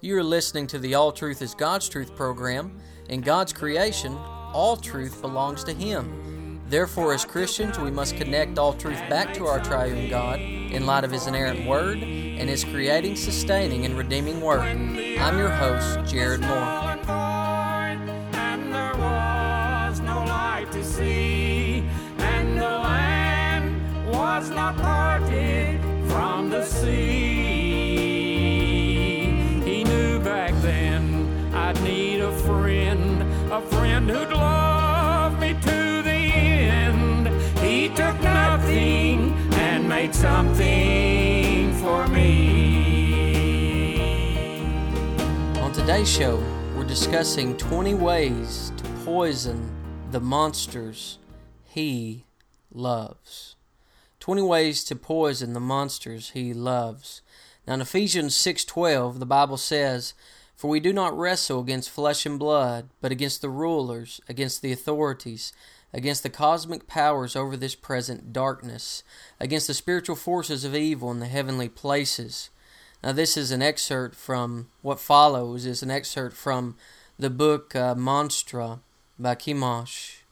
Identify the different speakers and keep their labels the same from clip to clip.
Speaker 1: You are listening to the All Truth is God's Truth program. In God's creation, all truth belongs to Him. Therefore, as Christians, we must connect all truth back to our triune God in light of His inerrant Word and His creating, sustaining, and redeeming work. I'm your host, Jared Moore.
Speaker 2: A friend who'd love me to the end. He took nothing and made something for me.
Speaker 1: On today's show, we're discussing 20 ways to poison the monsters he loves. 20 ways to poison the monsters he loves. Now in Ephesians 6:12, the Bible says, "For we do not wrestle against flesh and blood, but against the rulers, against the authorities, against the cosmic powers over this present darkness, against the spiritual forces of evil in the heavenly places." Now this is an excerpt from what follows is an excerpt from the book uh, Monstra by Kimosh.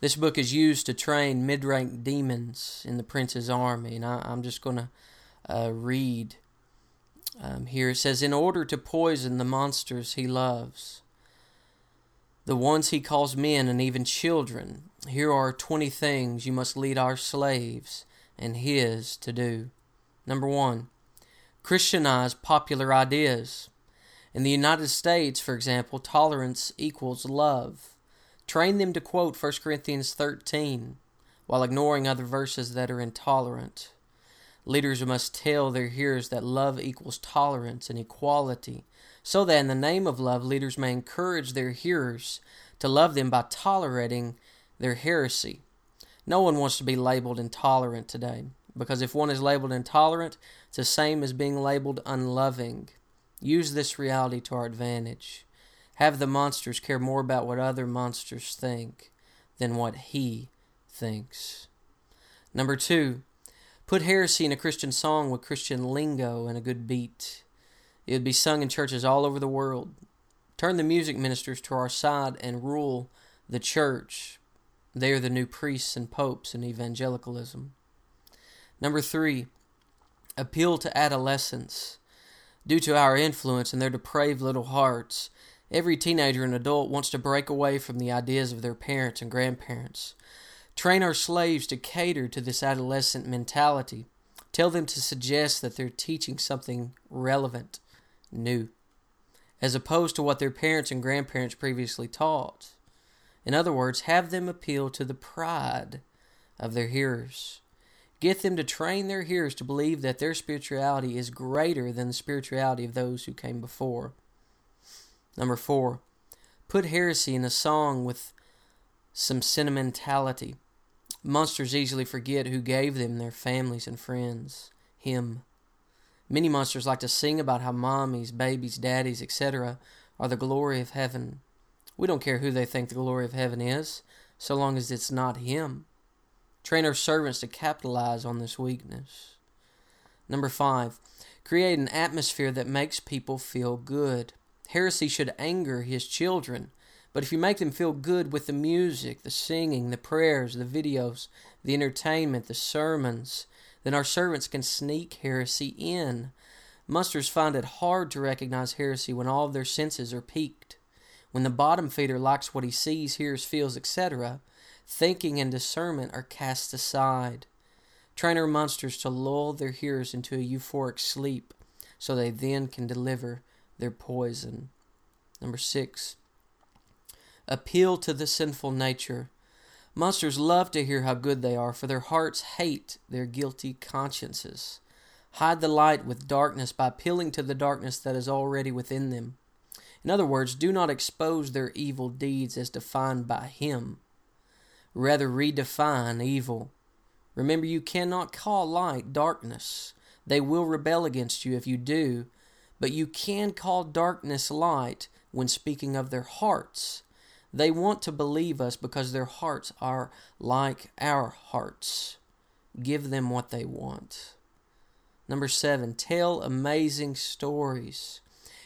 Speaker 1: This book is used to train mid rank demons in the prince's army, and I, am just going to uh, read um, here. It says, In order to poison the monsters he loves, the ones he calls men and even children, here are 20 things you must lead our slaves and his to do. Number one, Christianize popular ideas. In the United States, for example, tolerance equals love. Train them to quote 1 Corinthians 13 while ignoring other verses that are intolerant. Leaders must tell their hearers that love equals tolerance and equality, so that in the name of love, leaders may encourage their hearers to love them by tolerating their heresy. No one wants to be labeled intolerant today, because if one is labeled intolerant, it's the same as being labeled unloving. Use this reality to our advantage. Have the monsters care more about what other monsters think than what he thinks. Number two, put heresy in a Christian song with Christian lingo and a good beat. It would be sung in churches all over the world. Turn the music ministers to our side and rule the church. They are the new priests and popes in evangelicalism. Number three, appeal to adolescents. Due to our influence and their depraved little hearts, Every teenager and adult wants to break away from the ideas of their parents and grandparents. Train our slaves to cater to this adolescent mentality. Tell them to suggest that they're teaching something relevant, new, as opposed to what their parents and grandparents previously taught. In other words, have them appeal to the pride of their hearers. Get them to train their hearers to believe that their spirituality is greater than the spirituality of those who came before. Number four, put heresy in a song with some sentimentality. Monsters easily forget who gave them their families and friends. Him. Many monsters like to sing about how mommies, babies, daddies, etc. are the glory of heaven. We don't care who they think the glory of heaven is, so long as it's not Him. Train our servants to capitalize on this weakness. Number five, create an atmosphere that makes people feel good. Heresy should anger his children, but if you make them feel good with the music, the singing, the prayers, the videos, the entertainment, the sermons, then our servants can sneak heresy in. Musters find it hard to recognize heresy when all of their senses are piqued. When the bottom feeder likes what he sees, hears, feels, etc., thinking and discernment are cast aside. Train our monsters to lull their hearers into a euphoric sleep so they then can deliver their poison. Number six, appeal to the sinful nature. Monsters love to hear how good they are, for their hearts hate their guilty consciences. Hide the light with darkness by appealing to the darkness that is already within them. In other words, do not expose their evil deeds as defined by Him. Rather, redefine evil. Remember, you cannot call light darkness. They will rebel against you if you do, but you can call darkness light when speaking of their hearts. They want to believe us because their hearts are like our hearts. Give them what they want. Number seven, tell amazing stories.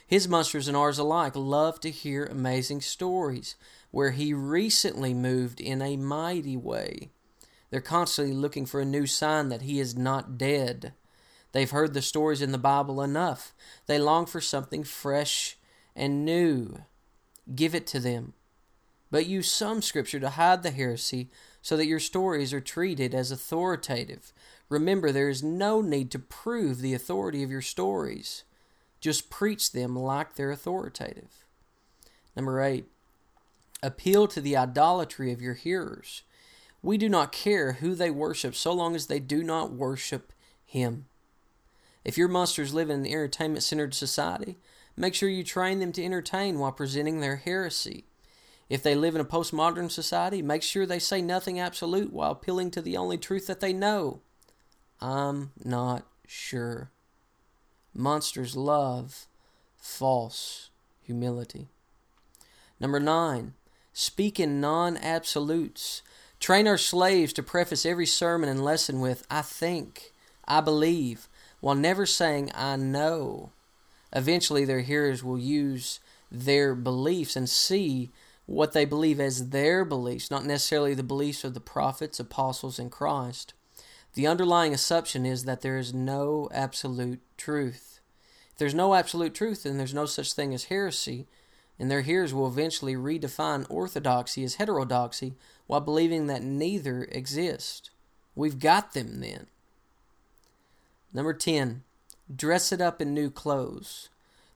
Speaker 1: His monsters and ours alike love to hear amazing stories where he recently moved in a mighty way. They're constantly looking for a new sign that he is not dead. They've heard the stories in the Bible enough. They long for something fresh and new. Give it to them. But use some scripture to hide the heresy so that your stories are treated as authoritative. Remember, there is no need to prove the authority of your stories. Just preach them like they're authoritative. Number eight, appeal to the idolatry of your hearers. We do not care who they worship so long as they do not worship Him. If your monsters live in an entertainment centered society, make sure you train them to entertain while presenting their heresy. If they live in a postmodern society, make sure they say nothing absolute while appealing to the only truth that they know. I'm not sure. Monsters love false humility. Number nine, speak in non absolutes. Train our slaves to preface every sermon and lesson with, I think, I believe, while never saying, I know. Eventually, their hearers will use their beliefs and see what they believe as their beliefs, not necessarily the beliefs of the prophets, apostles, and Christ. The underlying assumption is that there is no absolute truth. If there's no absolute truth, then there's no such thing as heresy, and their hearers will eventually redefine orthodoxy as heterodoxy while believing that neither exist. We've got them then. Number 10. Dress it up in new clothes.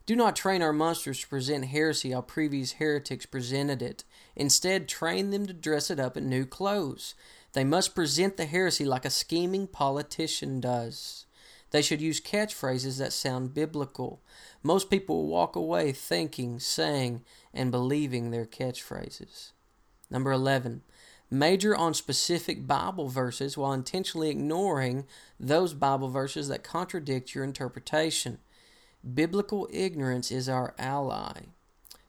Speaker 1: Do not train our monsters to present heresy how previous heretics presented it. Instead, train them to dress it up in new clothes. They must present the heresy like a scheming politician does. They should use catchphrases that sound biblical. Most people will walk away thinking, saying, and believing their catchphrases. Number 11. Major on specific Bible verses while intentionally ignoring those Bible verses that contradict your interpretation. Biblical ignorance is our ally.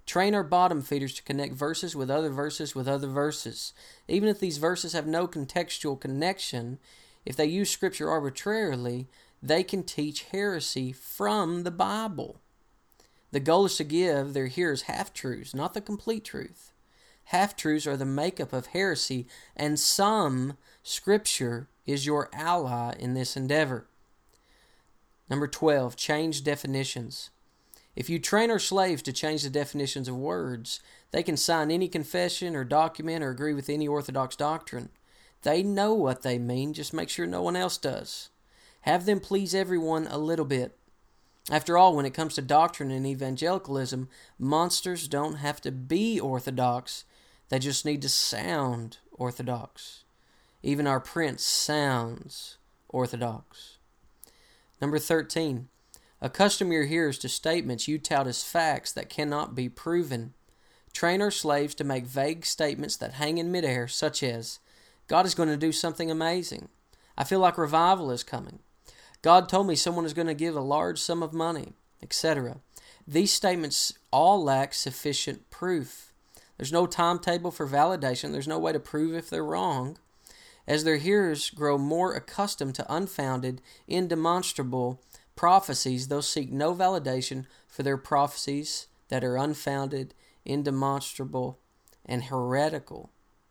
Speaker 1: Train our bottom feeders to connect verses with other verses with other verses. Even if these verses have no contextual connection, if they use Scripture arbitrarily, they can teach heresy from the Bible. The goal is to give their hearers half truths, not the complete truth. Half truths are the makeup of heresy, and some Scripture is your ally in this endeavor. Number 12, change definitions. If you train our slaves to change the definitions of words, they can sign any confession or document or agree with any Orthodox doctrine. They know what they mean, just make sure no one else does. Have them please everyone a little bit. After all, when it comes to doctrine and evangelicalism, monsters don't have to be orthodox, they just need to sound orthodox. Even our prince sounds orthodox. Number 13. Accustom your hearers to statements you tout as facts that cannot be proven. Train our slaves to make vague statements that hang in midair, such as, God is going to do something amazing. I feel like revival is coming. God told me someone is going to give a large sum of money, etc. These statements all lack sufficient proof. There's no timetable for validation. There's no way to prove if they're wrong. As their hearers grow more accustomed to unfounded, indemonstrable prophecies, they'll seek no validation for their prophecies that are unfounded, indemonstrable, and heretical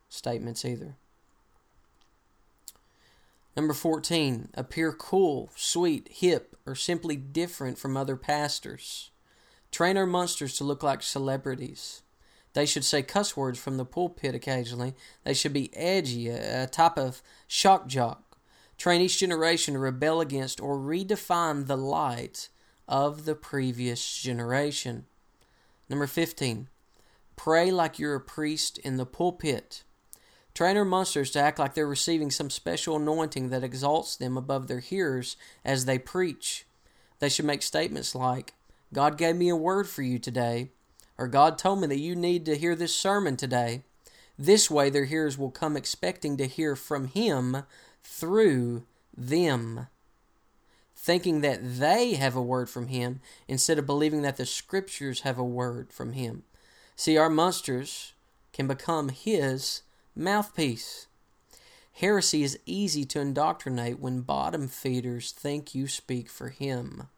Speaker 1: statements either. Number 14, appear cool, sweet, hip, or simply different from other pastors. Train our monsters to look like celebrities. They should say cuss words from the pulpit occasionally. They should be edgy, a, type of shock jock. Train each generation to rebel against or redefine the light of the previous generation. Number 15. Pray like you're a priest in the pulpit. Train our monsters to act like they're receiving some special anointing that exalts them above their hearers as they preach. They should make statements like, God gave me a word for you today, or God told me that you need to hear this sermon today. This way, their hearers will come expecting to hear from Him through them, thinking that they have a word from Him instead of believing that the Scriptures have a word from Him. See, our monsters can become His mouthpiece. Heresy is easy to indoctrinate when bottom feeders think you speak for Him.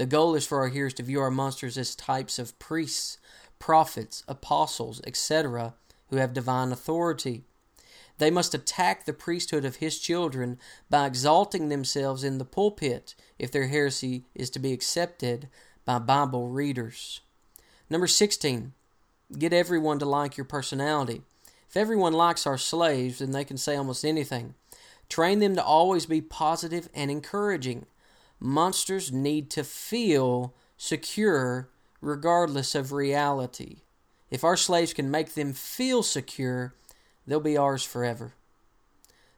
Speaker 1: The goal is for our hearers to view our monsters as types of priests, prophets, apostles, etc., who have divine authority. They must attack the priesthood of his children by exalting themselves in the pulpit if their heresy is to be accepted by Bible readers. Number 16, get everyone to like your personality. If everyone likes our slaves, then they can say almost anything. Train them to always be positive and encouraging. Monsters need to feel secure regardless of reality. If our slaves can make them feel secure, they'll be ours forever.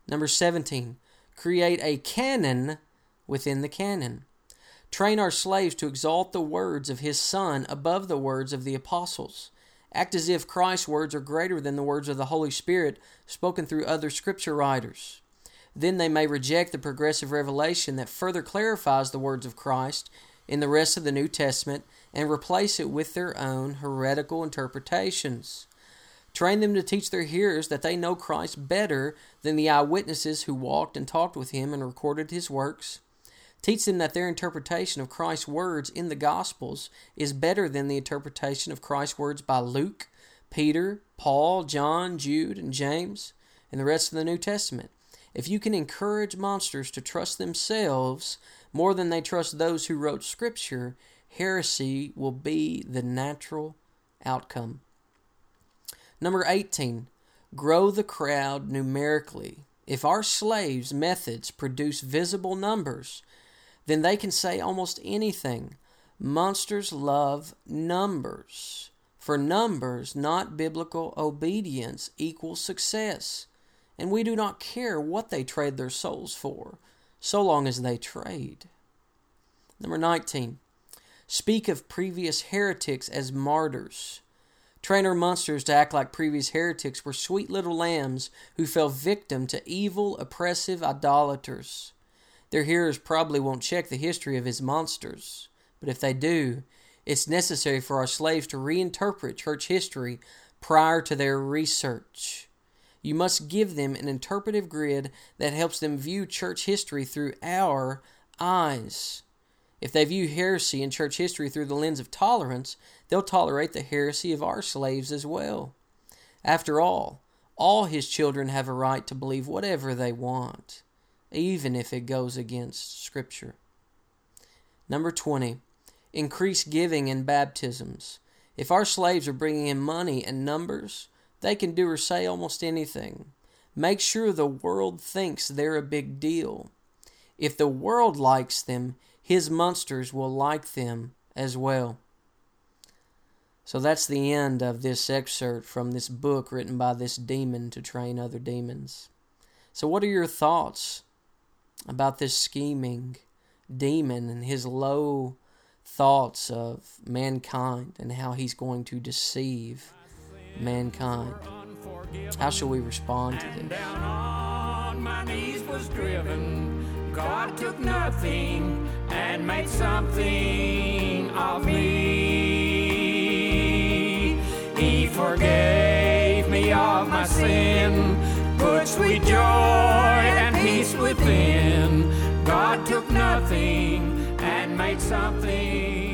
Speaker 1: Number 17, create a canon within the canon. Train our slaves to exalt the words of his Son above the words of the apostles. Act as if Christ's words are greater than the words of the Holy Spirit spoken through other scripture writers. Then they may reject the progressive revelation that further clarifies the words of Christ in the rest of the New Testament and replace it with their own heretical interpretations. Train them to teach their hearers that they know Christ better than the eyewitnesses who walked and talked with him and recorded his works. Teach them that their interpretation of Christ's words in the Gospels is better than the interpretation of Christ's words by Luke, Peter, Paul, John, Jude, and James, and the rest of the New Testament. If you can encourage monsters to trust themselves more than they trust those who wrote Scripture, heresy will be the natural outcome. Number 18, grow the crowd numerically. If our slaves' methods produce visible numbers, then they can say almost anything. Monsters love numbers. For numbers, not biblical obedience, equals success. And we do not care what they trade their souls for, so long as they trade. Number 19. Speak of previous heretics as martyrs. Train our monsters to act like previous heretics were sweet little lambs who fell victim to evil, oppressive idolaters. Their hearers probably won't check the history of his monsters, but if they do, it's necessary for our slaves to reinterpret church history prior to their research. You must give them an interpretive grid that helps them view church history through our eyes. If they view heresy in church history through the lens of tolerance, they'll tolerate the heresy of our slaves as well. After all, all his children have a right to believe whatever they want even if it goes against Scripture. Number 20, increase giving and baptisms. If our slaves are bringing in money and numbers, they can do or say almost anything. Make sure the world thinks they're a big deal. If the world likes them, his monsters will like them as well. So that's the end of this excerpt from this book written by this demon to train other demons. So, what are your thoughts about this scheming demon and his low thoughts of mankind and how he's going to deceive mankind. How shall we respond to this?
Speaker 2: God took nothing and made something of me. He forgave me of my sin, put sweet joy and peace within. God took nothing and made something.